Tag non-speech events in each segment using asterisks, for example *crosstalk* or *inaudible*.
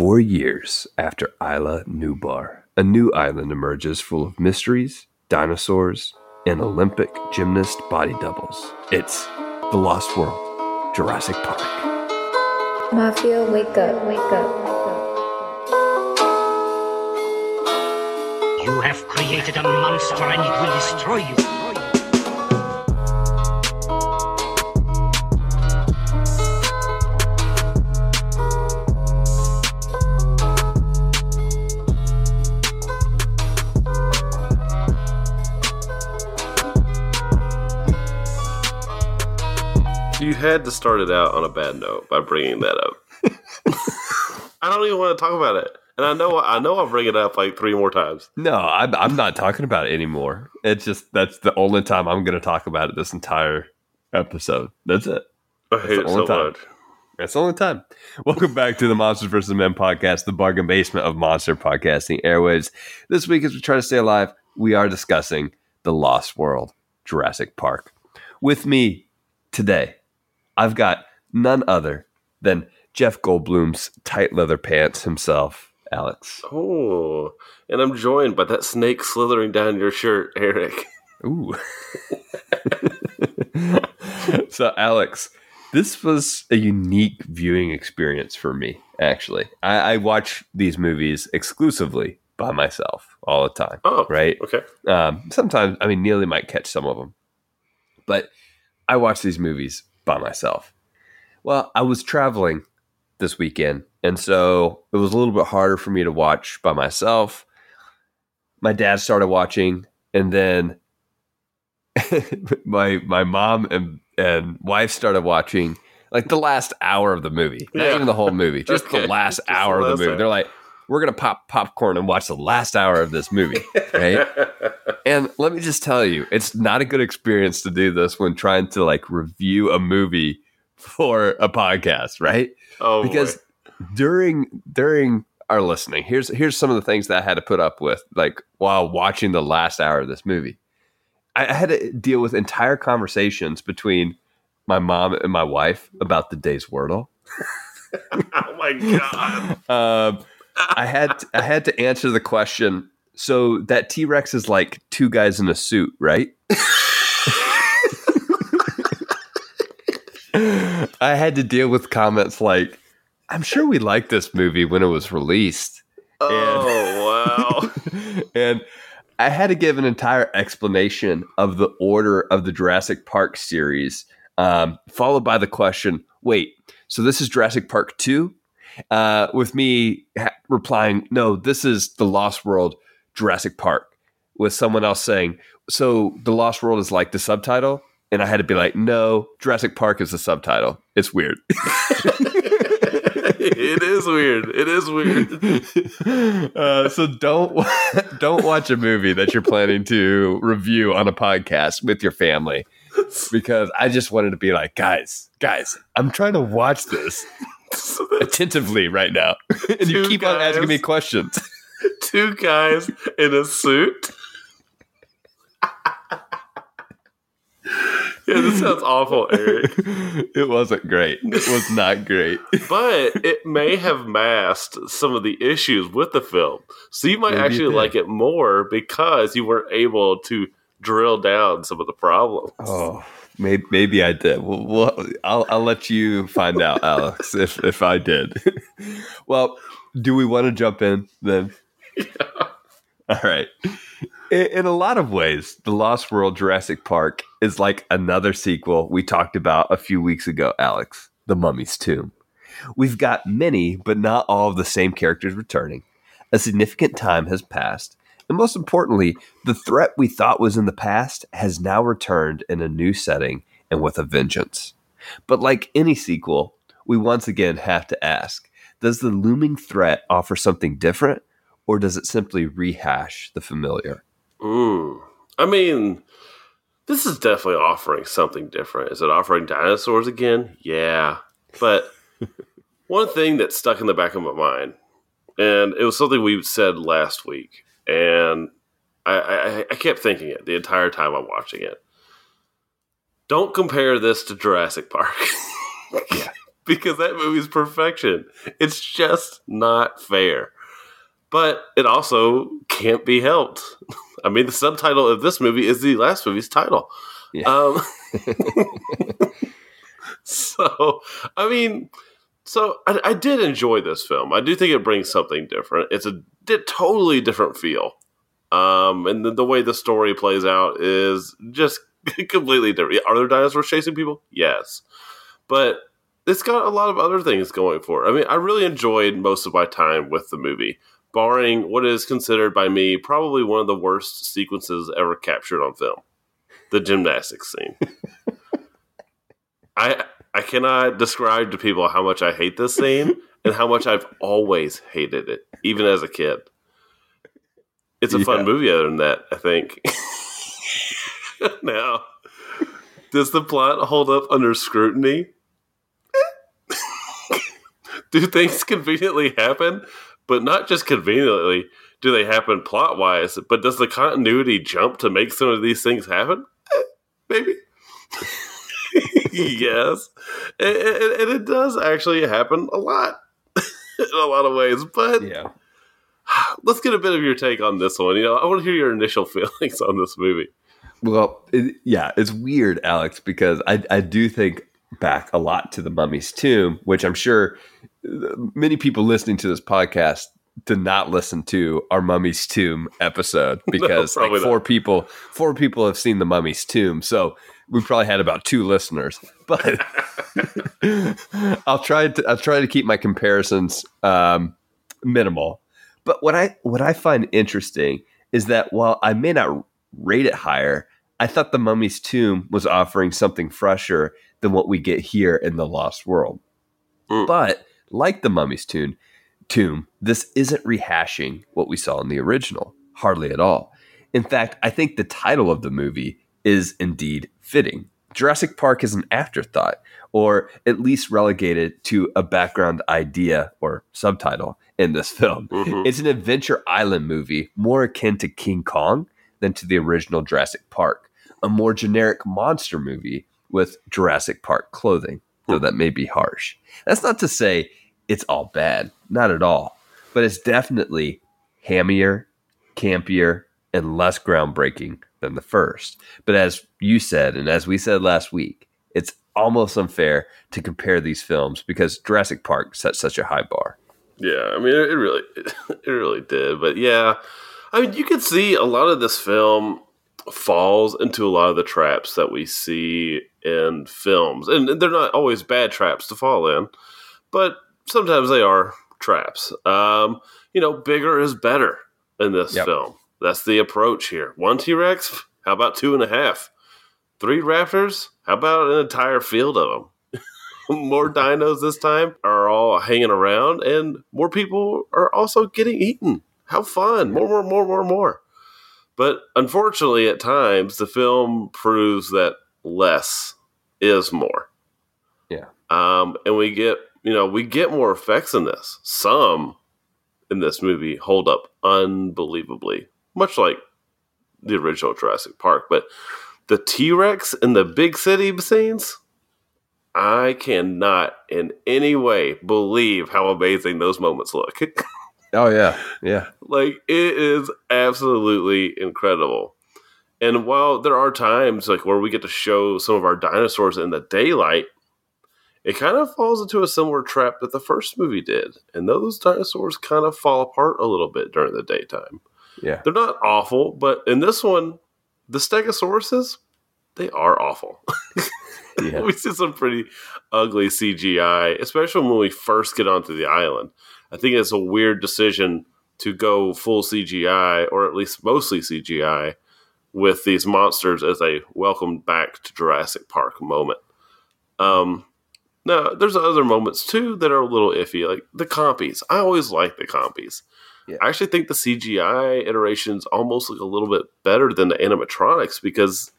Four years after Isla Nublar, a new island emerges full of mysteries, dinosaurs, and Olympic gymnast body doubles. It's The Lost World, Jurassic Park. Mafia, wake up, wake up. You have created a monster and it will destroy you. Had to start it out on a bad note by bringing that up. *laughs* I don't even want to talk about it, and I know I know I'll bring it up like three more times. No, I'm, I'm not talking about it anymore. It's just that's the only time I'm going to talk about it this entire episode. That's it. I hate the it only so time. much. That's the only time. Welcome back to the Monsters vs. Men podcast, the bargain basement of monster podcasting airwaves. This week, as we try to stay alive, we are discussing The Lost World, Jurassic Park. With me today, I've got none other than Jeff Goldblum's tight leather pants himself, Alex. Oh, and I'm joined by that snake slithering down your shirt, *laughs* Eric. Ooh. *laughs* so, Alex, this was a unique viewing experience for me, actually. I, I watch these movies exclusively by myself all the time, Oh, right? Okay. Um, sometimes, I mean, Neely might catch some of them, but I watch these movies by myself. Well, I was traveling this weekend, and so it was a little bit harder for me to watch by myself. My dad started watching, and then *laughs* my my mom and and wife started watching like the last hour of the movie, not Yeah. even the whole movie, just *laughs* Okay. the last Just the hour of the movie. hour. They're like, "We're gonna pop popcorn and watch the last hour of this movie," right? *laughs* And let me just tell you, it's not a good experience to do this when trying to like review a movie for a podcast, right? oh, Because during during our listening, here's here's some of the things that I had to put up with, like while watching the last hour of this movie. I, I had to deal with entire conversations between my mom and my wife about the day's Wordle. *laughs* oh my god. *laughs* Um, I had I had to answer the question. So that T Rex is like two guys in a suit, right? *laughs* I had to deal with comments like, "I'm sure we liked this movie when it was released," Oh wow. *laughs* and I had to give an entire explanation of the order of the Jurassic Park series, um, followed by the question, "Wait, so this is Jurassic Park two? Uh, with me ha- replying, "No, this is the Lost World, Jurassic Park." With someone else saying, "So the Lost World is like the subtitle," and I had to be like, "No, Jurassic Park is the subtitle." It's weird. *laughs* it is weird. It is weird. *laughs* uh, so don't *laughs* don't watch a movie that you're planning to review on a podcast with your family because I just wanted to be like, guys, guys, I'm trying to watch this attentively right now, *laughs* and you keep on asking me questions. *laughs* two guys in a suit. *laughs* yeah, this sounds awful, Eric. it wasn't great. It was not great. But it may have masked some of the issues with the film. So you might Maybe actually like it more because you weren't able to drill down some of the problems. Oh, maybe, maybe I did. Well, well, I'll, I'll let you find out, *laughs* Alex, if if I did. *laughs* well, do we want to jump in then? All right. In, in a lot of ways, The Lost World Jurassic Park is like another sequel we talked about a few weeks ago, Alex, The Mummy's Tomb. We've got many, but not all of the same characters returning. A significant time has passed, and most importantly, the threat we thought was in the past has now returned in a new setting and with a vengeance. But like any sequel, we once again have to ask does the looming threat offer something different, or does it simply rehash the familiar? Mm. I mean, this is definitely offering something different. Is it offering dinosaurs again? Yeah. But *laughs* one thing that stuck in the back of my mind, and it was something we said last week, and I, I, I kept thinking it the entire time I'm watching it. Don't compare this to Jurassic Park. *laughs* Yeah. because that movie's perfection. It's just not fair. But it also can't be helped. *laughs* I mean, the subtitle of this movie is the last movie's title. Yeah. Um, *laughs* so, I mean, so I, I did enjoy this film. I do think it brings something different. It's a di- totally different feel. Um, and the, the way the story plays out is just *laughs* completely different. Are there dinosaurs chasing people? Yes. But it's got a lot of other things going for it. I mean, I really enjoyed most of my time with the movie, barring what is considered by me probably one of the worst sequences ever captured on film the gymnastics scene. *laughs* I I cannot describe to people how much I hate this scene *laughs* and how much I've always hated it, even as a kid. It's a Yeah. fun movie other than that, I think. *laughs* now, does the plot hold up under scrutiny? *laughs* Do things conveniently happen? But not just conveniently do they happen plot wise, but does the continuity jump to make some of these things happen? Eh, Maybe. *laughs* yes. And, and- and it does actually happen a lot *laughs* in a lot of ways. But Yeah. *sighs* let's get a bit of your take on this one. You know, I want to hear your initial *laughs* feelings on this movie. Well, it, yeah, it's weird, Alex, because I, I do think back a lot to the Mummy's Tomb, which I'm sure uh, many people listening to this podcast did not listen to our Mummy's Tomb episode because like probably not. four people four people have seen the Mummy's Tomb, so we probably had about two listeners. But I'll try to I'll try to keep my comparisons um, minimal. But what I what I find interesting is that while I may not rate it higher, I thought the Mummy's Tomb was offering something fresher than what we get here in the Lost World. Mm. But like the Mummy's Tomb, Tomb, this isn't rehashing what we saw in the original, hardly at all. In fact, I think the title of the movie is indeed fitting. Jurassic Park is an afterthought, or at least relegated to a background idea or subtitle in this film. Mhm. It's an adventure island movie more akin to King Kong than to the original Jurassic Park, a more generic monster movie with Jurassic Park clothing, though that may be harsh. That's not to say it's all bad, not at all, but it's definitely hammier, campier, and less groundbreaking than the first. But as you said, and as we said last week, it's almost unfair to compare these films because Jurassic Park set such a high bar. Yeah, I mean, it, really, *laughs* it really did. But yeah, I mean, you can see a lot of this film falls into a lot of the traps that we see in films, and they're not always bad traps to fall in, but sometimes they are traps. Um, you know, bigger is better in this Yep. film. That's the approach here. One T Rex, how about two and a half? Three raptors, how about an entire field of them? *laughs* more dinos this time are all hanging around, and more people are also getting eaten. How fun! More, more, more, more, more. But unfortunately, at times, the film proves that less is more. Yeah. Um, and we get, you know, we get more effects in this. Some in this movie hold up unbelievably, much like the original Jurassic Park. But the T Rex in the big city scenes, I cannot in any way believe how amazing those moments look. *laughs* Oh yeah, yeah, like it is absolutely incredible. And while there are times like where we get to show some of our dinosaurs in the daylight, it kind of falls into a similar trap that the first movie did. And those dinosaurs kind of fall apart a little bit during the daytime. Yeah. They're not awful, but in this one, the Stegosauruses, they are awful. *laughs* Yeah. we see some pretty ugly CGI, especially when we first get onto the island. I think it's a weird decision to go full CGI, or at least mostly CGI, with these monsters as a welcome back to Jurassic Park moment. Um, now, there's other moments too that are a little iffy, like the compies. I always like the compies. Yeah. I actually think the CGI iterations almost look a little bit better than the animatronics because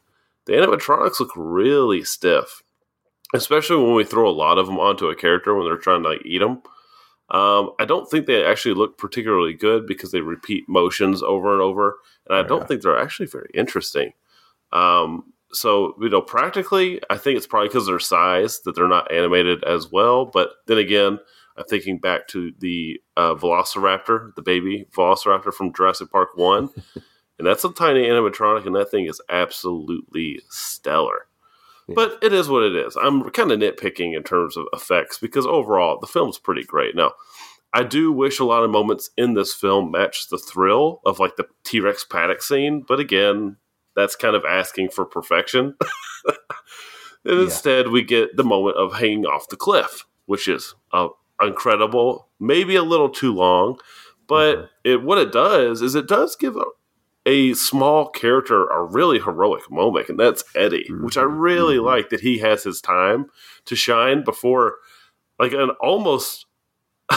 the animatronics look really stiff, especially when we throw a lot of them onto a character when they're trying to like eat them. Um, I don't think they actually look particularly good because they repeat motions over and over, and I don't Yeah. think they're actually very interesting. Um, so you know, practically, I think it's probably because of their size that they're not animated as well. But then again, I'm thinking back to the uh, Velociraptor, the baby Velociraptor from Jurassic Park One, *laughs* and that's a tiny animatronic, and that thing is absolutely stellar. But it is what it is. I'm kind of nitpicking in terms of effects because overall the film's pretty great. Now, I do wish a lot of moments in this film matched the thrill of like the T Rex paddock scene, but again, that's kind of asking for perfection. *laughs* and Yeah. instead, we get the moment of hanging off the cliff, which is uh, incredible, maybe a little too long, but it what it does is it does give a, a small character a really heroic moment, and that's Eddie, which I really Mhm. like that he has his time to shine before like an almost *laughs* you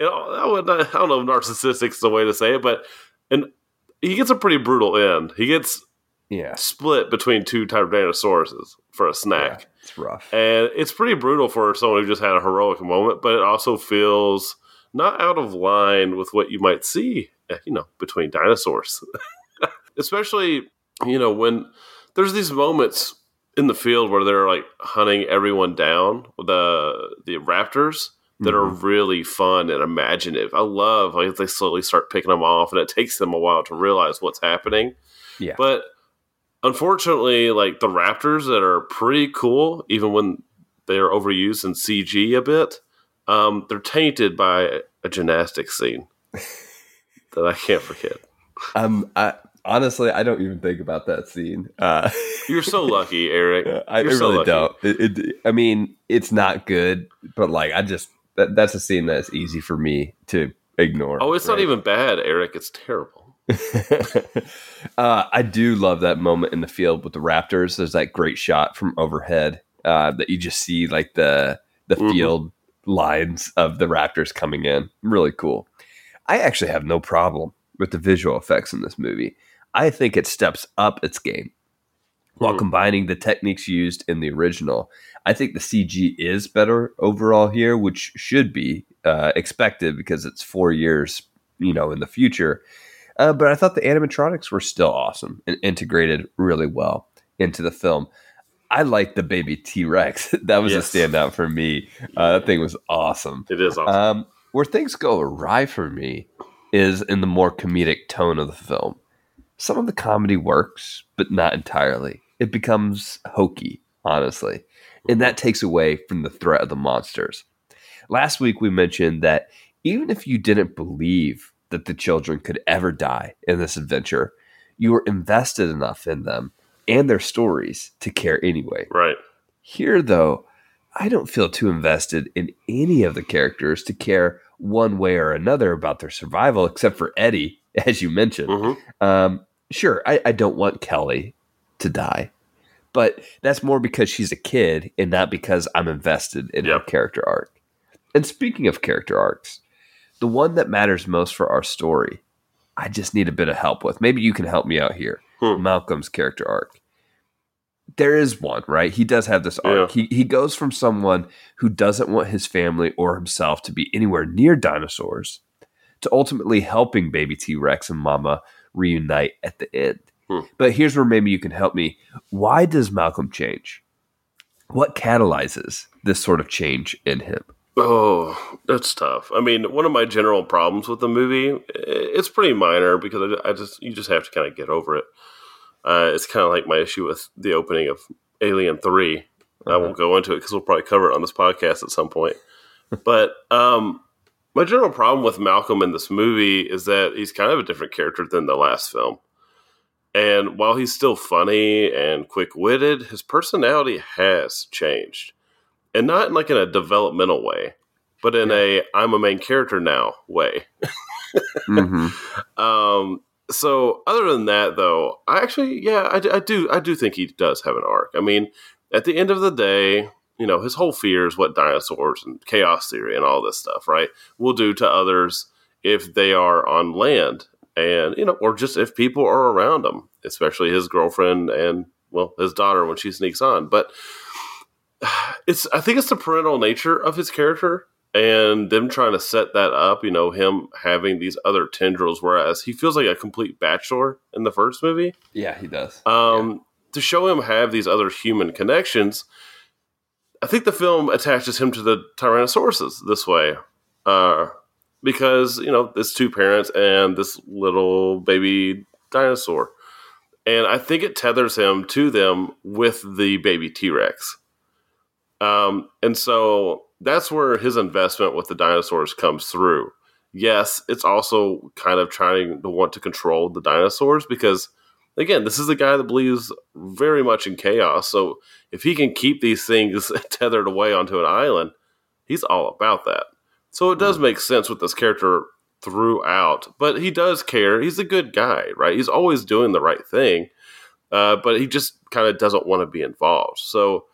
know, I, would not, I don't know if narcissistic is the way to say it, but and he gets a pretty brutal end. He gets Yeah. split between two Tyrannosaurus for a snack. It's rough. And it's pretty brutal for someone who just had a heroic moment, but it also feels not out of line with what you might see, eh, you know, between dinosaurs. *laughs* Especially, you know, when there's these moments in the field where they're like hunting everyone down, the the raptors that are really fun and imaginative. I love like they slowly start picking them off and it takes them a while to realize what's happening. Yeah. But unfortunately, like the Raptors that are pretty cool, even when they are overused in CG a bit, um, they're tainted by a gymnastics scene *laughs* that I can't forget. Um, I, honestly, I don't even think about that scene. Uh, *laughs* You're so lucky, Eric. I You're so really lucky. don't. It, it, I mean, it's not good, but like, I just that, that's a scene that's easy for me to ignore. Oh, it's not even bad, Eric. It's terrible. *laughs* uh, I do love that moment in the field with the Raptors. There's that great shot from overhead uh, that you just see like the the Mhm. field lines of the Raptors coming in. Really cool. I actually have no problem with the visual effects in this movie. I think it steps up its game while Hmm. combining the techniques used in the original. I think the CG is better overall here, which should be uh, expected because it's four years, you know, in the future. Uh, but I thought the animatronics were still awesome and integrated really well into the film. I like the baby T Rex. *laughs* that was Yes. a standout for me. Uh, that thing was awesome. It is awesome. Um, where things go awry for me is in the more comedic tone of the film. Some of the comedy works, but not entirely. It becomes hokey, honestly, and that takes away from the threat of the monsters. Last week we mentioned that even if you didn't believe that the children could ever die in this adventure, you were invested enough in them and their stories to care anyway. right. Here, though, I don't feel too invested in any of the characters to care one way or another about their survival, except for Eddie, *laughs* as you mentioned. Mhm. Um, sure, I, I don't want Kelly to die, but that's more because she's a kid and not because I'm invested in her character arc. And speaking of character arcs, the one that matters most for our story, I just need a bit of help with. Maybe you can help me out here. Hmm. Malcolm's character arc. There is one, right? He does have this arc. He he goes from someone who doesn't want his family or himself to be anywhere near dinosaurs to ultimately helping baby T Rex and Mama reunite at the end. Hmm. But here's where maybe you can help me. Why does Malcolm change? What catalyzes this sort of change in him? Oh, that's tough. I mean, one of my general problems with the movie, it's pretty minor because I I just you just have to kind of get over it. Uh, it's kind of like my issue with the opening of Alien Three. I won't go into it because we'll probably cover it on this podcast at some point. but um, my general problem with Malcolm in this movie is that he's kind of a different character than the last film. And while he's still funny and quick witted, his personality has changed and not in like in a developmental way, but in a I'm a main character now way. Mm-hmm. *laughs* Um, so other than that, though, I actually, yeah, I do, I do think he does have an arc. I mean, at the end of the day, you know, his whole fear is what dinosaurs and chaos theory and all this stuff, right, will do to others if they are on land, and you know, or just if people are around him, especially his girlfriend and well, his daughter when she sneaks on, but *sighs* it's I think it's the parental nature of his character and them trying to set that up, you know, him having these other tendrils, whereas he feels like a complete bachelor in the first movie. Yeah, he does. Um, to show him have these other human connections, I think the film attaches him to the Tyrannosauruses this way. Uh, because, you know, there's two parents and this little baby dinosaur. And I think it tethers him to them with the baby T Rex. Um, and so that's where his investment with the dinosaurs comes through. Yes, it's also kind of trying to want to control the dinosaurs because, again, this is a guy that believes very much in chaos. So if he can keep these things *laughs* tethered away onto an island, he's all about that. So it does make sense with this character throughout, but he does care. He's a good guy, right? He's always doing the right thing, uh, but he just kind of doesn't want to be involved. So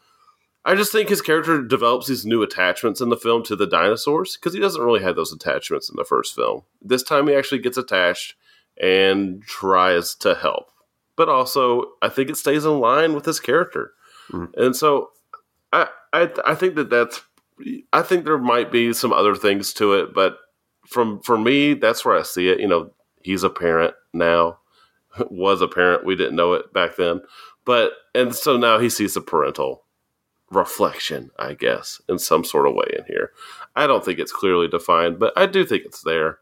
I just think his character develops these new attachments in the film to the dinosaurs because he doesn't really have those attachments in the first film. This time he actually gets attached and tries to help, but also I think it stays in line with his character, Mhm. and so I I I think that that's I think there might be some other things to it, but from for me, that's where I see it. You know, he's a parent now, *laughs* was a parent. We didn't know it back then, but and so now he sees the parental reflection, I guess, in some sort of way in here. I don't think it's clearly defined, but I do think it's there.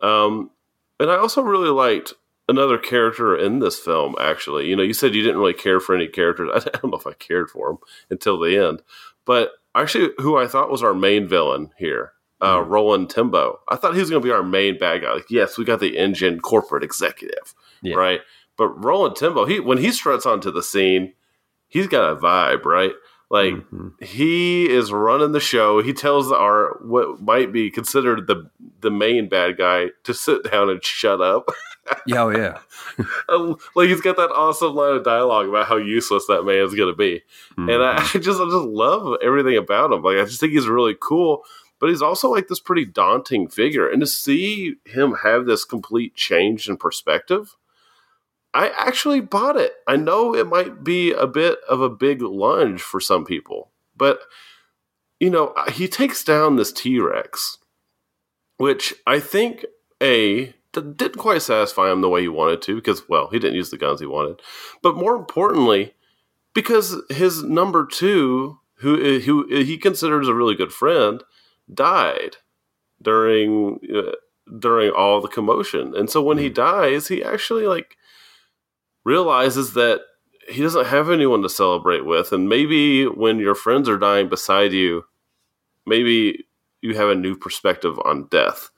Um, and I also really liked another character in this film. Actually, you know, you said you didn't really care for any characters. *laughs* I don't know if I cared for them until the end, but actually, who I thought was our main villain here, uh, Roland Timbo. I thought he was going to be our main bad guy. Like, yes, we got the InGen corporate executive, Yeah. right? But Roland Timbo, he when he struts onto the scene, he's got a vibe, right? Like Mhm. he is running the show. He tells our what might be considered the the main bad guy to sit down and shut up. Yeah, oh, yeah. *laughs* like he's got that awesome line of dialogue about how useless that man is going to be, and I, Mhm. I just I just love everything about him. Like I just think he's really cool, but he's also like this pretty daunting figure, and to see him have this complete change in perspective. I actually bought it. I know it might be a bit of a big lunge for some people, but you know, he takes down this T Rex, which I think a didn't quite satisfy him the way he wanted to because, well, he didn't use the guns he wanted, but more importantly, because his number two, who eh, who eh, he considers a really good friend, died during uh, during all the commotion, and so when he hmm. dies, he actually like realizes that he doesn't have anyone to celebrate with and maybe when your friends are dying beside you maybe you have a new perspective on death.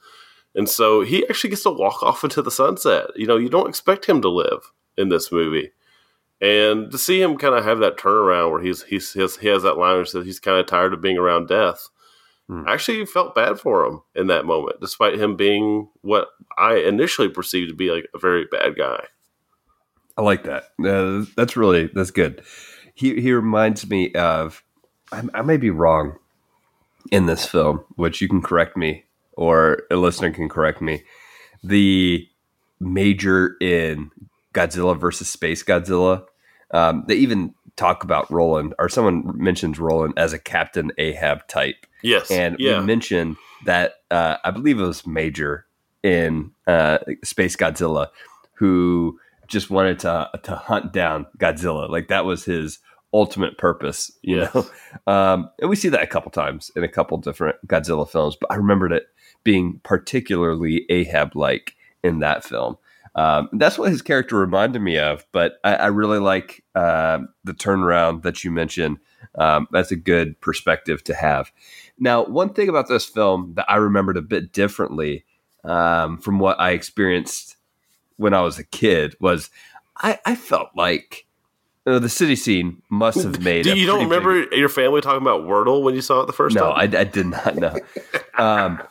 And so he actually gets to walk off into the sunset. You know you don't expect him to live in this movie. And to see him kind of have that turnaround where he's, he's he has, he has that line where he says he's kind of tired of being around death Hmm. I actually felt bad for him in that moment despite him being what i initially perceived to be like a very bad guy I like that. Uh, that's really that's good. He he reminds me of. I, I may be wrong in this film, which you can correct me, or a listener can correct me. The major in Godzilla versus Space Godzilla. Um, they even talk about Roland, or someone mentions Roland as a Captain Ahab type. yes And yeah we mentioned that uh, I believe it was Major in uh, Space Godzilla who just wanted to to hunt down Godzilla. Like that was his ultimate purpose, you Yes. know. *laughs* Um, and we see that a couple times in a couple different Godzilla films. But I remembered it being particularly Ahab like in that film. Um, that's what his character reminded me of. But I, I really like uh, the turnaround that you mentioned. Um, that's a good perspective to have. Now, one thing about this film that I remembered a bit differently um, from what I experienced when I was a kid was I, I felt like uh, the city scene must have made. Do you don't pretty big- remember your family talking about Wordle when you saw it the first no, I, time? I did not know. *laughs* um,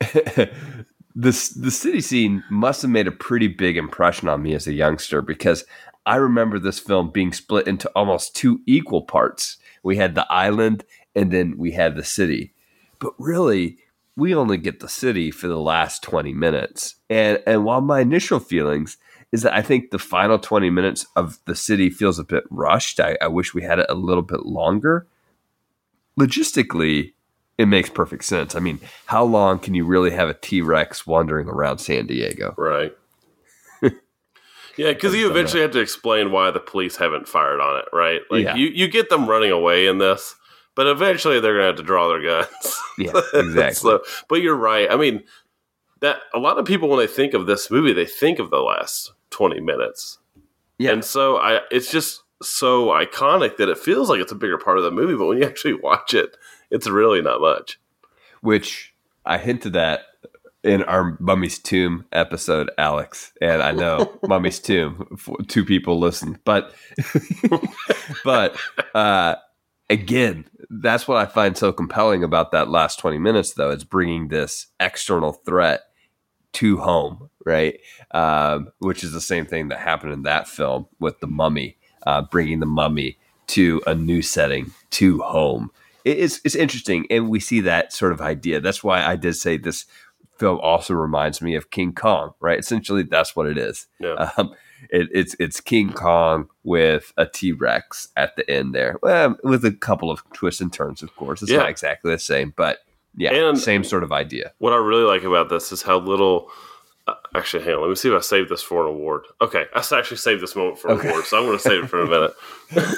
*laughs* this the city scene must have made a pretty big impression on me as a youngster because I remember this film being split into almost two equal parts. We had the island and then we had the city, but really we only get the city for the last twenty minutes. And and while my initial feelings is that I think the final twenty minutes of the city feels a bit rushed. I, I wish we had it a little bit longer logistically, it makes perfect sense. I mean, how long can you really have a T Rex wandering around San Diego? Right. *laughs* Yeah, because you eventually have to explain why the police haven't fired on it, right? Like Yeah. you, you get them running away in this, but eventually they're gonna have to draw their guns. Yeah, *laughs* exactly. so, but you're right. I mean, that a lot of people when they think of this movie, they think of the last twenty minutes, yeah, and so I, it's just so iconic that it feels like it's a bigger part of the movie. But when you actually watch it, it's really not much. which I hinted at in our Mummy's Tomb episode, Alex. And I know *laughs* Mummy's Tomb, two people listened, but *laughs* but uh, again, that's what I find so compelling about that last twenty minutes, though. It's bringing this external threat to home, right? Um, which is the same thing that happened in that film with the Mummy, uh, bringing the Mummy to a new setting, to home. It- It's it's interesting, and we see that sort of idea. That's why I did say this film also reminds me of King Kong, right? Essentially, that's what it is. Yeah. Um, it, it's it's King Kong with a T Rex at the end there, well, with a couple of twists and turns. Of course, it's Yeah. not exactly the same, but yeah, And- same sort of idea. What I really like about this is how little. Uh, actually, hang on. Let me see if I saved this for an award. Okay, I actually saved this moment for an Okay. award, so I'm going to save it for a *laughs* minute.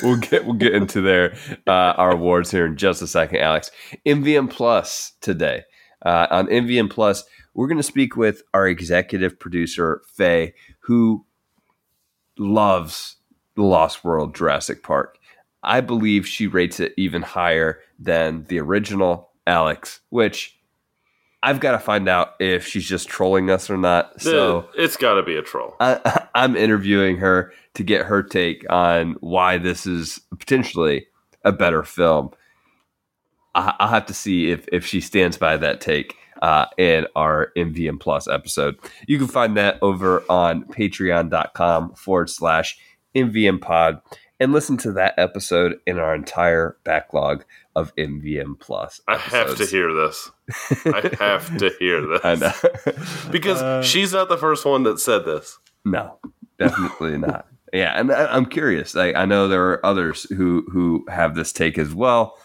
we'll get we'll get into their uh, our awards here in just a second, Alex. MVM Plus today uh, on MVM Plus, we're going to speak with our executive producer Faye, who loves the Lost World Jurassic Park. I believe she rates it even higher than the original Alex, which I've got to find out if she's just trolling us or not. So. it's got to be a troll. I, *laughs* I'm interviewing her to get her take on why this is potentially a better film. I, I'll have to see if if she stands by that take uh, in our MVM Plus episode. You can find that over on patreon.com forward slash MVM pod and listen to that episode in our entire backlog of MVM Plus. I have to hear this. I have to hear *laughs* this. I know. Because Uh, she's not the first one that said this. No, definitely *laughs* not. Yeah, and I, I'm curious. I, I know there are others who who have this take as well.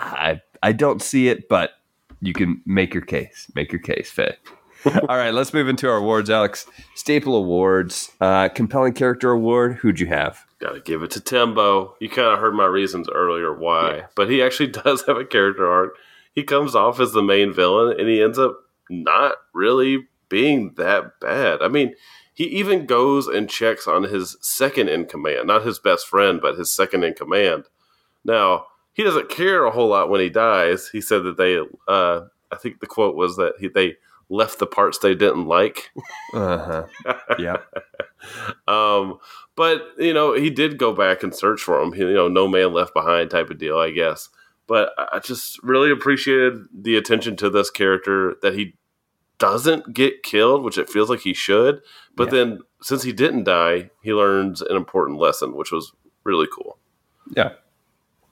I I don't see it, but you can make your case. Make your case, Faye. *laughs* All right, let's move into our awards, Alex. Staple Awards, uh, compelling character award. Who'd you have? Got to give it to Timbo. You kind of heard my reasons earlier why, but he actually *laughs* does have a character arc. He comes off as the main villain, and he ends up not really being that bad. I mean, he even goes and checks on his second in command, not his best friend, but his second in command. Now, he doesn't care a whole lot when he dies. He said that they, uh, I think the quote was that he, they left the parts they didn't like. *laughs* Uh huh. Yeah. Um, but you know, he did go back and search for him. He, you know, no man left behind type of deal, I guess. But I I just really appreciated the attention to this character that he doesn't get killed, which it feels like he should. But Yeah. then, since he didn't die, he learns an important lesson, which was really cool. Yeah.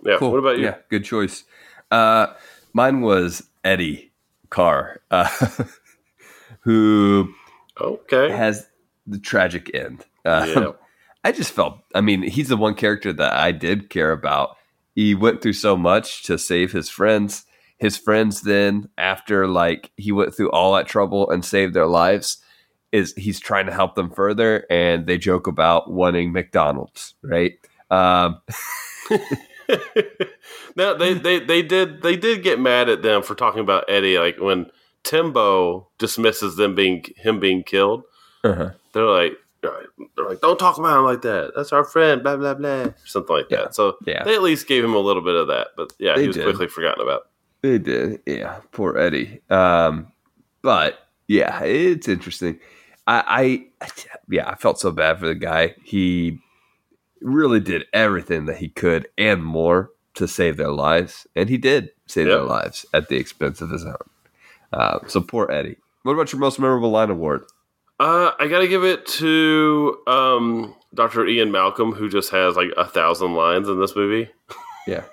Yeah. Cool. What about you? Yeah, good choice. Uh, mine was Eddie Carr, uh, *laughs* who Okay. has the tragic end. Uh, Yeah. *laughs* I just felt, I mean, he's the one character that I did care about. He went through so much to save his friends. His friends then, after like he went through all that trouble and saved their lives, is he's trying to help them further, and they joke about wanting McDonald's, right? Um, *laughs* *laughs* now they, they they did they did get mad at them for talking about Eddie like when Timbo dismisses them being him being killed. uh-huh. They're like they're like don't talk about him like that. That's our friend. Blah blah blah. Something like Yeah. that. So Yeah. they at least gave him a little bit of that. But yeah, They he was did. quickly forgotten about. They did, yeah. Poor Eddie. Um, but yeah, it's interesting. I, I, yeah, I felt so bad for the guy. He really did everything that he could and more to save their lives, and he did save Yep. their lives at the expense of his own. Uh, so poor Eddie. What about your most memorable line award? Uh, I got to give it to um, Dr. Ian Malcolm, who just has like a thousand lines in this movie. Yeah,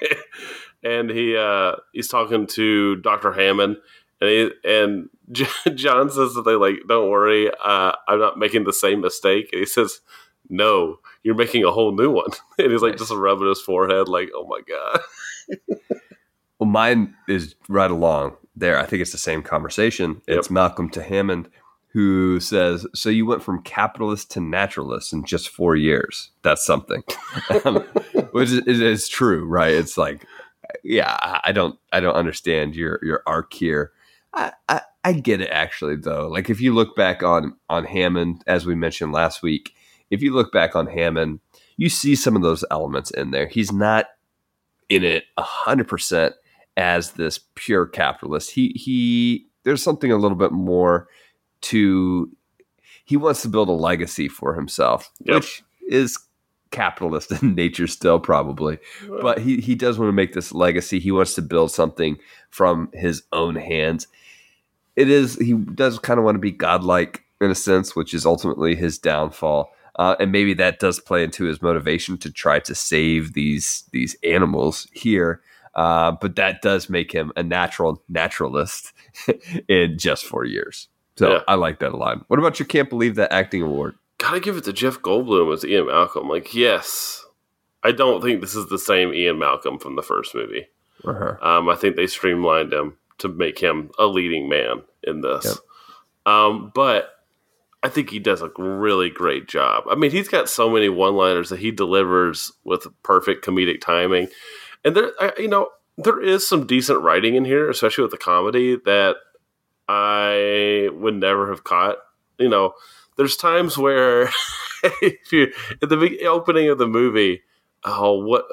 *laughs* and he uh, he's talking to Dr. Hammond, and he, and *laughs* John says that they like, don't worry, uh, I'm not making the same mistake. And he says, No, you're making a whole new one. *laughs* And he's like Nice. just rubbing his forehead, like, Oh my god. Well, mine is right along there. I think it's the same conversation. It's Malcolm to Hammond. who says, "So you went from capitalist to naturalist in just four years. That's something." *laughs* um, which is, is true, right? It's like, yeah, I- I don't, I don't understand your your arc here. I, I, I get it actually though. Like if you look back on on Hammond, as we mentioned last week, if you look back on Hammond, you see some of those elements in there. He's not in it a hundred percent as this pure capitalist. He he there's something a little bit more to he wants to build a legacy for himself, Yep. which is capitalist *laughs* in nature still probably. But he he does want to make this legacy. He wants to build something from his own hands. It is he does kind of want to be godlike in a sense, which is ultimately his downfall. Uh, and maybe that does play into his motivation to try to save these these animals here. Uh, but that does make him a natural naturalist *laughs* in just four years. So Yeah. I like that a lot. What about your can't believe that acting award? Gotta give it to Jeff Goldblum as Ian Malcolm. Like, yes, I don't think this is the same Ian Malcolm from the first movie. Uh-huh. Um, I think they streamlined him to make him a leading man in this. Yep. Um, but I think he does a really great job. I mean, he's got so many one-liners that he delivers with perfect comedic timing, and there, I, you know, there is some decent writing in here, especially with the comedy that I would never have caught. You know, there's times where *laughs* if you at the opening of the movie, oh what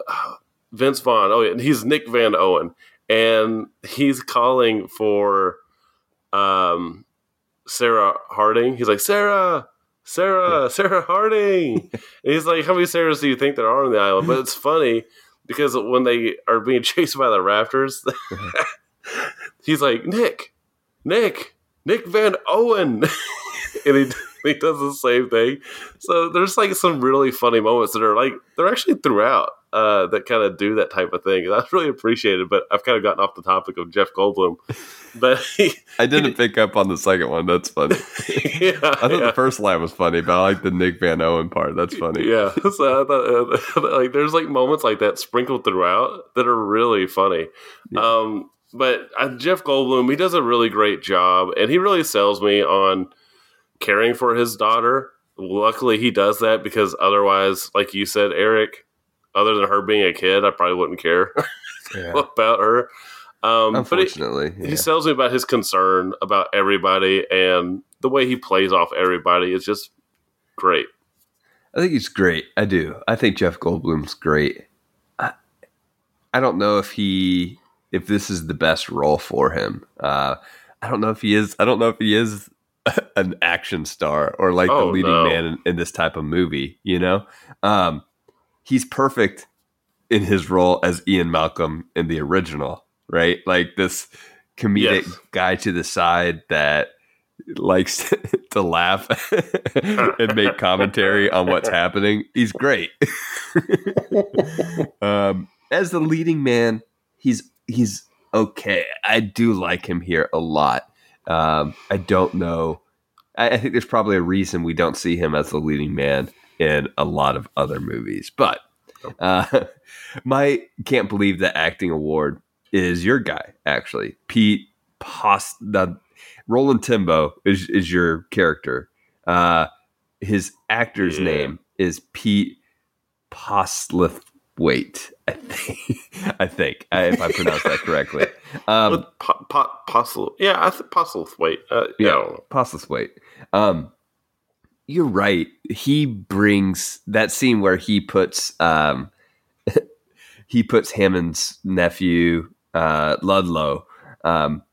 Vince Vaughn, oh yeah, he's Nick Van Owen, and he's calling for um Sarah Harding. He's like Sarah, Sarah, Sarah Harding, *laughs* and he's like, how many Sarahs do you think there are on the island? But it's funny because when they are being *laughs* chased by the raptors, *laughs* he's like Nick, Nick, Nick Van Owen, and he he does the same thing. So there's like some really funny moments that are like they're actually throughout uh, that kind of do that type of thing. That's really appreciated. But I've kind of gotten off the topic of Jeff Goldblum, *laughs* but he, I didn't pick up on the second one. That's funny. *laughs* yeah, I thought yeah. the first line was funny, but I like the Nick Van Owen part. That's funny. Yeah, *laughs* so I thought, uh, like there's like moments like that sprinkled throughout that are really funny. Um, but uh, Jeff Goldblum, he does a really great job, and he really sells me on caring for his daughter. Luckily, he does that because otherwise, like you said, Eric, other than her being a kid, I probably wouldn't care *laughs* Yeah. about her. Um, but he, Unfortunately, he tells me about his concern about everybody and the way he plays off everybody is just great. I think he's great. I do. I think Jeff Goldblum's great. I, I don't know if he if this is the best role for him. Uh, I don't know if he is. I don't know if he is *laughs* an action star or like the Oh, leading no. man in, in this type of movie. You know, um, he's perfect in his role as Ian Malcolm in the original. Right, like this comedic Yes. guy to the side that likes *laughs* to laugh *laughs* and make commentary on what's *laughs* happening. He's great. um, as the leading man, he's he's okay. I do like him here a lot. Um, I don't know. I, I think there's probably a reason we don't see him as the leading man in a lot of other movies. But uh, *laughs* my can't believe that acting award is your guy actually, Pete Post. The Roland Timbo is is your character. Uh, his actor's Yeah. name is Pete Postlethwaite. I think. *laughs* I think I, if I pronounce that correctly. *laughs* Um, po- po- Postle, yeah, I think Postlethwaite. Uh, yeah, don't. Postlethwaite. Um, you're right. He brings that scene where he puts um, *laughs* he puts Hammond's nephew uh, Ludlow um,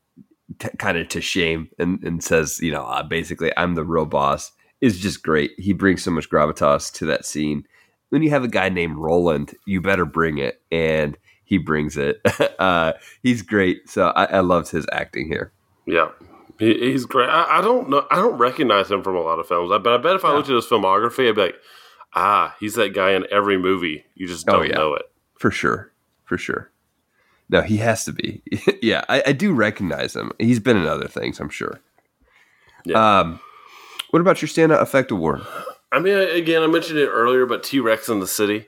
t- kind of to shame and, and says, you know, uh, basically, I'm the real boss. Is just great. He brings so much gravitas to that scene. When you have a guy named Roland, you better bring it, and he brings it. *laughs* uh, he's great. So I, I loved his acting here. yeah. He, he's great. I, I don't know. I don't recognize him from a lot of films. I, but I bet if I Yeah. looked at his filmography, I'd be like, ah, he's that guy in every movie. You just Oh, don't yeah. know it. for sure for sure no he has to be *laughs* yeah I, I do recognize him he's been in other things i'm sure Yeah. um what about your stand-up effect award I mean, again, I mentioned it earlier, but T Rex in the City.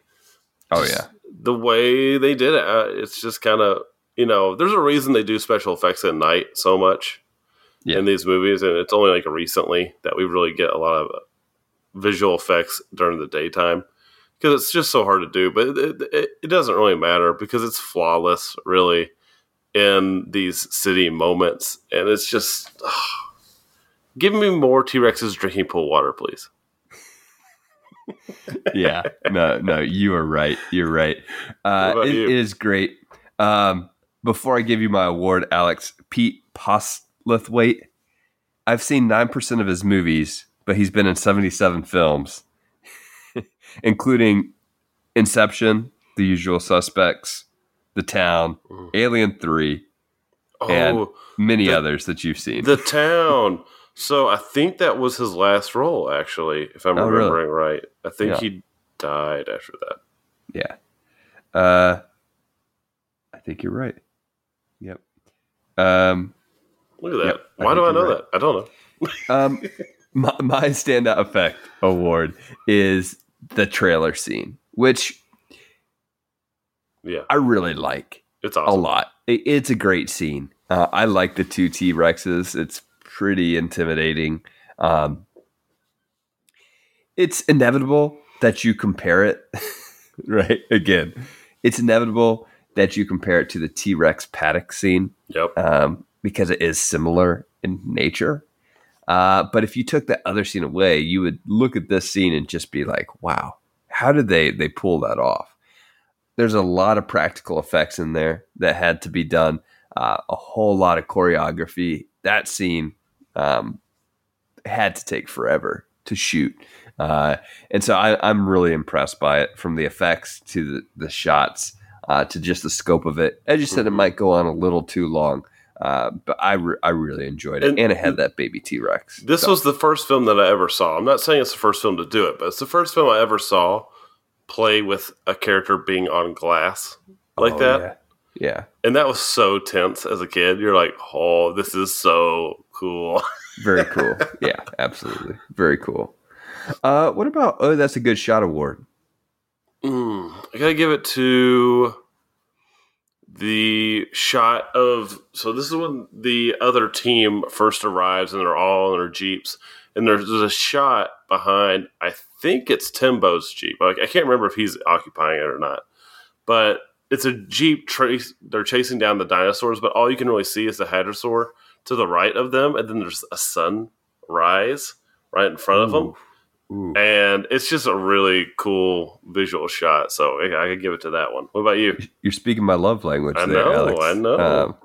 oh Just yeah the way they did it, uh, it's just kind of you know, there's a reason they do special effects at night so much. Yeah. in these movies, and it's only like recently that we really get a lot of visual effects during the daytime because it's just so hard to do. But it, it, it doesn't really matter because it's flawless, really, in these city moments, and it's just *sighs* give me more T Rexes drinking pool water, please. *laughs* yeah, no, no, you are right. You're right. Uh, it- you? it is great. Um, before I give you my award, Alex, Pete Postlethwaite, I've seen 9% of his movies, but he's been in 77 films, *laughs* including Inception, The Usual Suspects, The Town, Mm. Alien 3, Oh, And- many The- others that you've seen. the town. So I think that was his last role, actually, if I'm Oh, really? remembering right. I think Yeah. he died after that. Yeah. Uh, I think you're right. Yep. Um, Look at that. Yep, I Why do I know right. that? I don't know. *laughs* um, my, my standout effect award is the trailer scene, which Yeah, I really like it's a lot. It, it's a great scene. Uh, I like the two T Rexes. It's pretty intimidating. Um, it's inevitable that you compare it, *laughs* right? Again, it's inevitable that you compare it to the T Rex paddock scene Yep. um, because it is similar in nature. Uh, but if you took that other scene away, you would look at this scene and just be like, "Wow, how did they they pull that off?" There's a lot of practical effects in there that had to be done. Uh, a whole lot of choreography. That scene um, had to take forever to shoot, uh, and so I, I'm really impressed by it. From the effects to the, the shots uh, to just the scope of it. As you said, it Mhm. might go on a little too long, uh, but I, re- I really enjoyed it, and, And- it had that baby T Rex. This was the first film that I ever saw. I'm not saying it's the first film to do it, but it's the first film I ever saw play with a character being on glass like that. Oh, Yeah. And that was so tense as a kid. You're like, oh, this is so cool. *laughs* very cool. yeah, absolutely, very cool. Uh, what about? Oh, that's a good shot award. Mm, I gotta give it to the shot of. So this is when the other team first arrives, and they're all in their jeeps, and there's, there's a shot behind. I think it's Tembo's jeep. Like I can't remember if he's occupying it or not, but it's a jeep. Trace. They're chasing down the dinosaurs, but all you can really see is the hadrosaur to the right of them, and then there's a sun rise right in front of them Ooh. and it's just a really cool visual shot. So I I could give it to that one. What about you? You're speaking my love language. I there, know, Alex. I know. Um,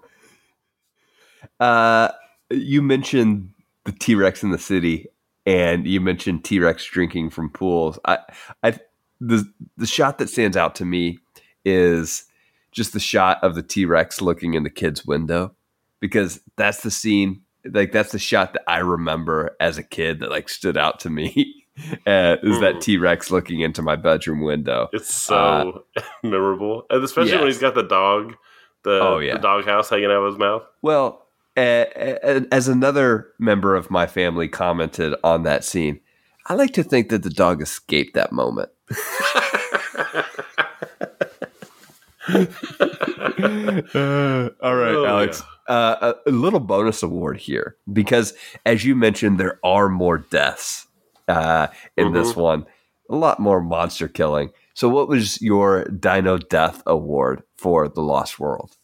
uh, you mentioned the T Rex in the city, and you mentioned T Rex drinking from pools. I, I, the the shot that stands out to me is just the shot of the T Rex looking in the kid's window, because that's the scene. Like that's the shot that I remember as a kid that like stood out to me. *laughs* *laughs* Uh, is that Mhm. T Rex looking into my bedroom window? It's so *laughs* memorable, and especially when Uh, he's got the dog, the, Oh, yeah. the dog house hanging out of his mouth. Well, uh, as another member of my family commented on that scene, I like to think that the dog escaped that moment. *laughs* all right, Oh, Alex. Uh, a, a little bonus award here because, as you mentioned, there are more deaths uh, in this one. A lot more monster killing. So, what was your Dino Death Award for The Lost World?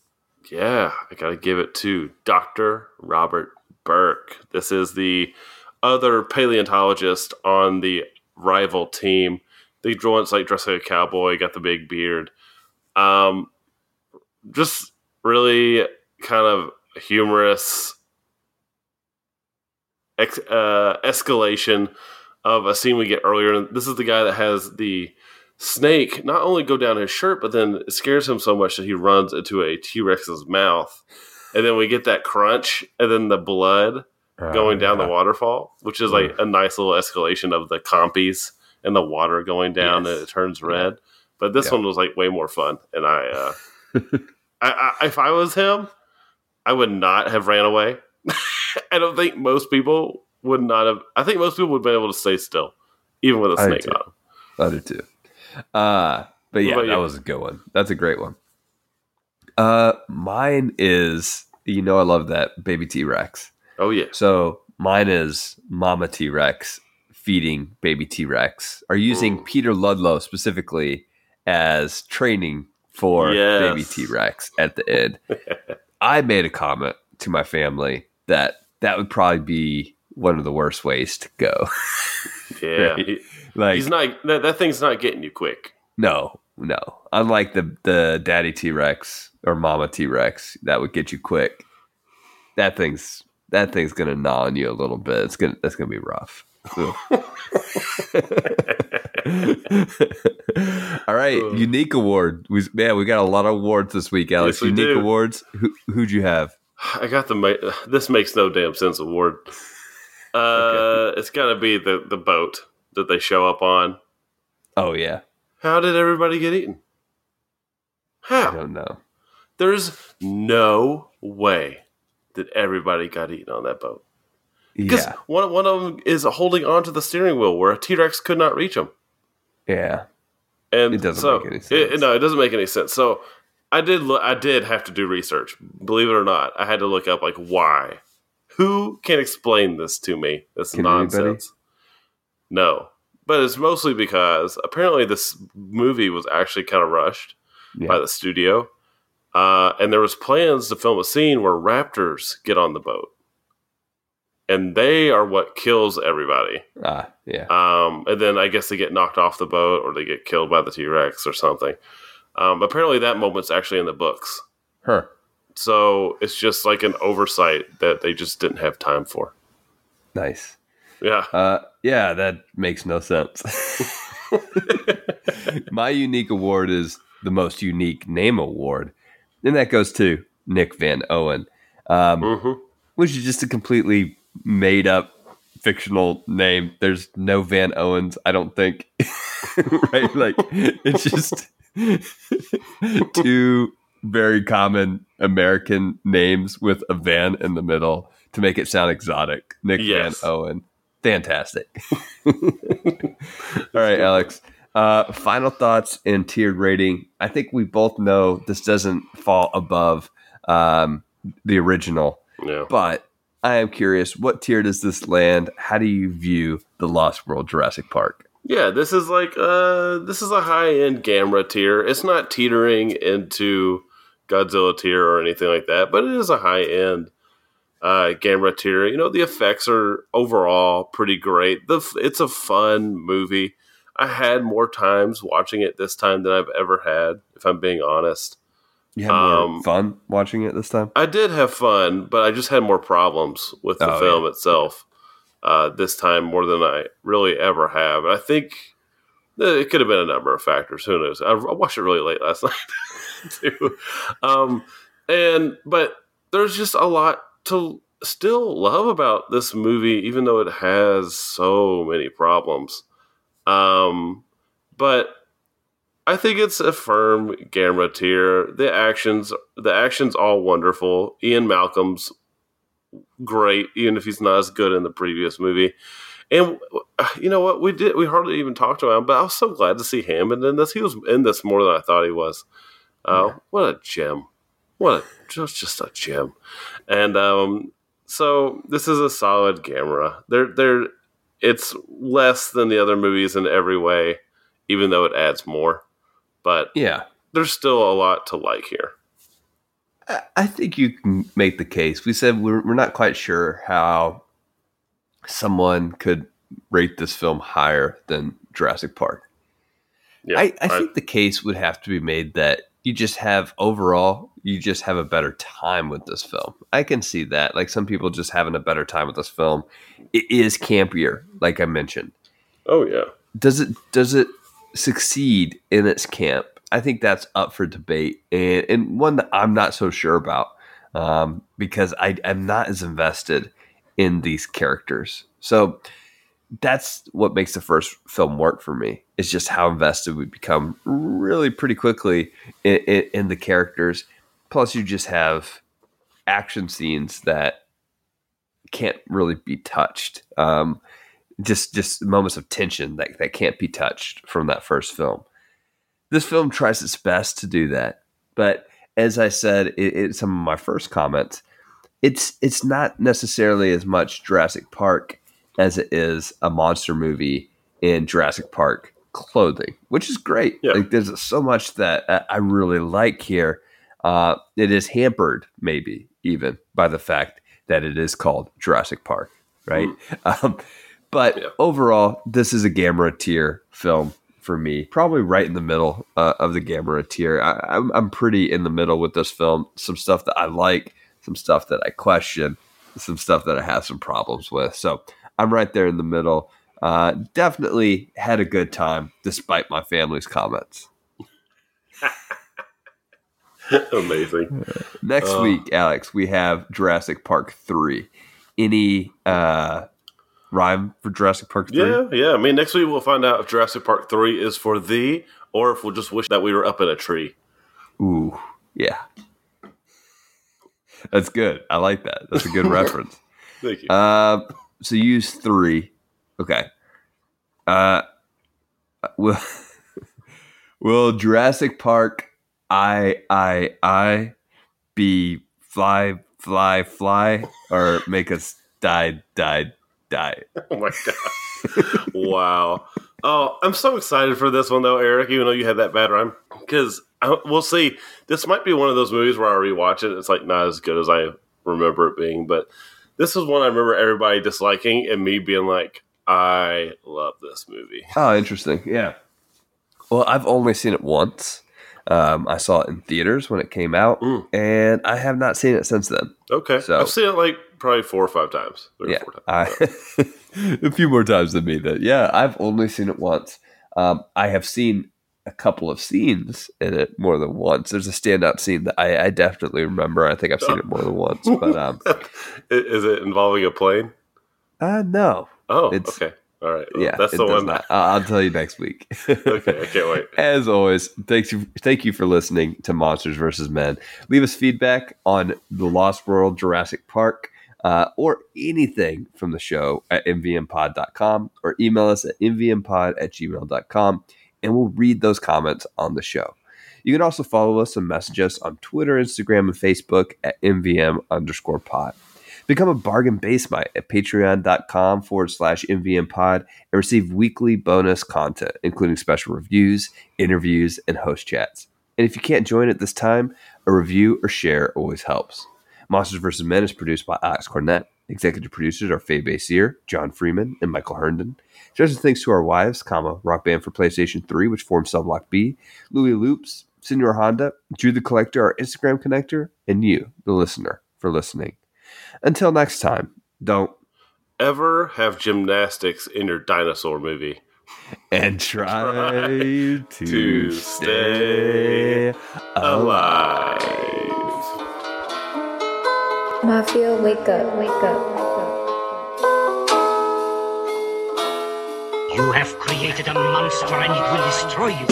Yeah, I gotta give it to Doctor Robert Burke. This is the other paleontologist on the rival team. The joints like dressed like a cowboy, got the big beard. Um, just really kind of humorous ex- uh, escalation of a scene we get earlier. And this is the guy that has the snake not only go down his shirt, but then it scares him so much that he runs into a T Rex's mouth. And then we get that crunch, and then the blood going down the waterfall, which is like a nice little escalation of the compies and the water going down Yes. and it turns red. But this Yeah. one was like way more fun, and I, uh, *laughs* I, I, if I was him, I would not have ran away. *laughs* I don't think most people would not have. I think most people would be able to stay still, even with a I snake on them. I do too. Uh, but yeah, that you? was a good one. That's a great one. Uh, mine is, you know, I love that baby T Rex. Oh yeah. So mine is Mama T Rex feeding baby T Rex, or using Mm. Peter Ludlow specifically as training for Yes. baby T Rex at the end. *laughs* I made a comment to my family that that would probably be one of the worst ways to go. *laughs* Yeah. Right. He- like, he's not that, that thing's not getting you quick. no, no. Unlike the the daddy T Rex or Mama T Rex, that would get you quick. That thing's that thing's gonna gnaw on you a little bit. It's gonna that's gonna be rough. *laughs* All right, Ugh. unique award. We, man, we got a lot of awards this week, Alex. Yes, we unique do. awards. Who, who'd you have? I got the this makes no damn sense award. Uh, it's got to be the the boat that they show up on. Oh yeah, How did everybody get eaten? How? I don't know. There's no way that everybody got eaten on that boat. Because Yeah, one one of them is holding onto the steering wheel where a T Rex could not reach him. yeah. And It doesn't so, make any it- sense. no, it doesn't make any sense. So I did look, I did have to do research. Believe it or not, I had to look up like why. Who can explain this to me? This Can anybody? nonsense. No, but it's mostly because apparently this movie was actually kind of rushed by the studio, uh, and there was plans to film a scene where raptors get on the boat, and they are what kills everybody. Ah, yeah. Um, and then I guess they get knocked off the boat or they get killed by the T Rex or something. Um, apparently, that moment's actually in the books. Her. So it's just like an oversight that they just didn't have time for. Nice. Yeah. Uh, yeah, that makes no sense. *laughs* My unique award is the most unique name award, and that goes to Nick Van Owen, um, hmm which is just a completely made up fictional name. There's no Van Owens, I don't think. *laughs* right? Like it's just *laughs* two very common American names with a van in the middle to make it sound exotic. Nick Yes. Van Owen. Fantastic. *laughs* All right, Alex. Uh, final thoughts and tiered rating. I think we both know this doesn't fall above um, the original, Yeah. but I am curious what tier does this land? How do you view the Lost World Jurassic Park? Yeah, this is like uh this is a high end Gamera tier. It's not teetering into Godzilla tier or anything like that, but it is a high end uh Gamera tier. You know, the effects are overall pretty great. The it's a fun movie. I had more times watching it this time than I've ever had, if I'm being honest. You had more Um, fun watching it this time? I did have fun, but I just had more problems with the Oh, film itself uh, this time more than I really ever have. And I think it could have been a number of factors. Who knows? I, watched it really late last *laughs* night too. Um, and but there's just a lot to still love about this movie, even though it has so many problems. Um, but I think it's a firm Gamera tier. The actions, the actions, all wonderful. Ian Malcolm's great, even if he's not as good in the previous movie. And uh, you know what? We did. We hardly even talked about him, but I was so glad to see Hammond in this. He was in this more than I thought he was. Uh, What a gem! What a just just a gem. And um, so this is a solid Gamera. They're they're it's less than the other movies in every way, even though it adds more. But Yeah. there's still a lot to like here. I- I think you can make the case. We said we're, we're not quite sure how someone could rate this film higher than Jurassic Park. Yeah, I, I think the case would have to be made that you just have overall, you just have a better time with this film. I can see that. Like some people just having a better time with this film. It is campier, like I mentioned. oh yeah, Does it does it succeed in its camp? I think that's up for debate, and, and one that I'm not so sure about um, because I'm not as invested in these characters. So that's what makes the first film work for me. Is just how invested we become really pretty quickly in, in, in the characters. Plus, you just have action scenes that can't really be touched. Um, just just moments of tension that, that can't be touched from that first film. This film tries its best to do that, but as I said in, in some of my first comments, it's it's not necessarily as much Jurassic Park as it is a monster movie in Jurassic Park clothing, which is great. Yeah. Like there's so much that I- really like here. Uh, it is hampered, maybe even by the fact that it is called Jurassic Park, right? *laughs* Um, but Yeah. overall, this is a Gamera tier film for me, probably right in the middle uh, of the Gamera tier. I, I'm, I'm pretty in the middle with this film. Some stuff that I like, some stuff that I question, some stuff that I have some problems with. So I'm right there in the middle. Uh, definitely had a good time despite my family's comments. *laughs* Amazing. Next Uh. week, Alex, we have Jurassic Park 3. Any uh, rhyme for Jurassic Park 3? Yeah, yeah. I mean, next week we'll find out if Jurassic Park 3 is for thee or if we'll just wish that we were up in a tree. Ooh, yeah. That's good. I like that. That's a good *laughs* reference. Thank you. Um, so use three. Okay. Uh, will *laughs* will Jurassic Park I I I be fly fly fly or make us die die die? *laughs* oh my god. wow. Oh, I'm so excited for this one though, Eric. Even though you had that bad rhyme, because we'll see. This might be one of those movies where I rewatch it. It's like not as good as I remember it being, but this is one I remember everybody disliking and me being like, I love this movie. Oh, interesting. Yeah. Well, I've only seen it once. Um, I saw it in theaters when it came out, Mm. and I have not seen it since then. Okay, So- I've seen it like probably four or five times. Three yeah, or four times. I, *laughs* *laughs* a few more times than me. That yeah, I've only seen it once. Um, I have seen a couple of scenes in it more than once. There's a standout scene that I, I definitely remember. I think I've seen it more than once, but um, *laughs* Is it involving a plane? uh, no, Oh, It's- okay. All right. Well, yeah, that's the one. not. I'll I'll tell you next week. *laughs* Okay, I can't wait. As always, thanks you, thank you for listening to Monsters vs. Men. Leave us feedback on The Lost World, Jurassic Park, uh, or anything from the show at mvmpod.com or email us at mvmpod at gmail.com and we'll read those comments on the show. You can also follow us and message us on Twitter, Instagram, and Facebook at mvm underscore pod. Become a bargain basemite at patreon.com forward slash mvmpod and receive weekly bonus content, including special reviews, interviews, and host chats. And if you can't join at this time, a review or share always helps. Monsters vs. Men is produced by Alex Cornett. Executive producers are Faye Basier, John Freeman, and Michael Herndon. Special thanks to our wives, comma, Rock Band for PlayStation 3, which forms Sublock B, Louis Loops, Senor Honda, Drew the Collector, our Instagram connector, and you, the listener, for listening. Until next time, don't Ever have gymnastics in your dinosaur movie? and try *laughs* to, To stay alive. Mafia, wake up, wake up. You have created a monster and it will destroy you.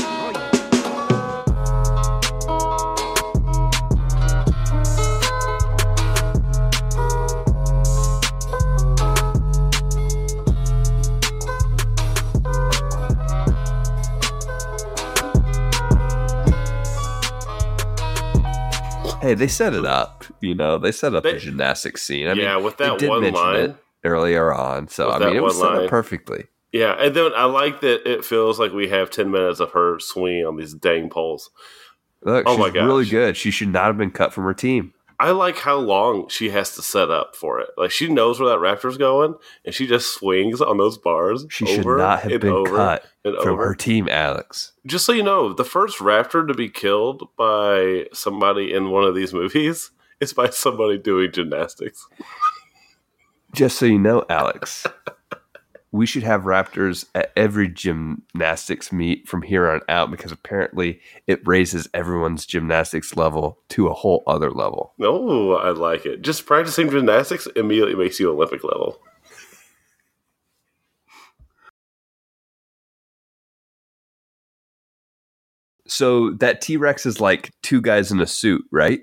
Hey, they set it up. You know, they set up They- the gymnastics scene. I Yeah, mean, with that did one mention line. it earlier on. So I mean, it was set line. up perfectly. Yeah, and then I like that it feels like we have 10 minutes of her swinging on these dang poles. Look, Oh she's my gosh. really good. She should not have been cut from her team. I like how long she has to set up for it. Like she knows where that raptor's going, and she just swings on those bars. She should not have been cut from over. her team, Alex. Just so you know, the first raptor to be killed by somebody in one of these movies is by somebody doing gymnastics. Just so you know, Alex, we should have raptors at every gymnastics meet from here on out because apparently it raises everyone's gymnastics level to a whole other level. No, I like it. Just practicing gymnastics immediately makes you Olympic level. So that T Rex is like two guys in a suit, right?